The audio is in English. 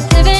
keep living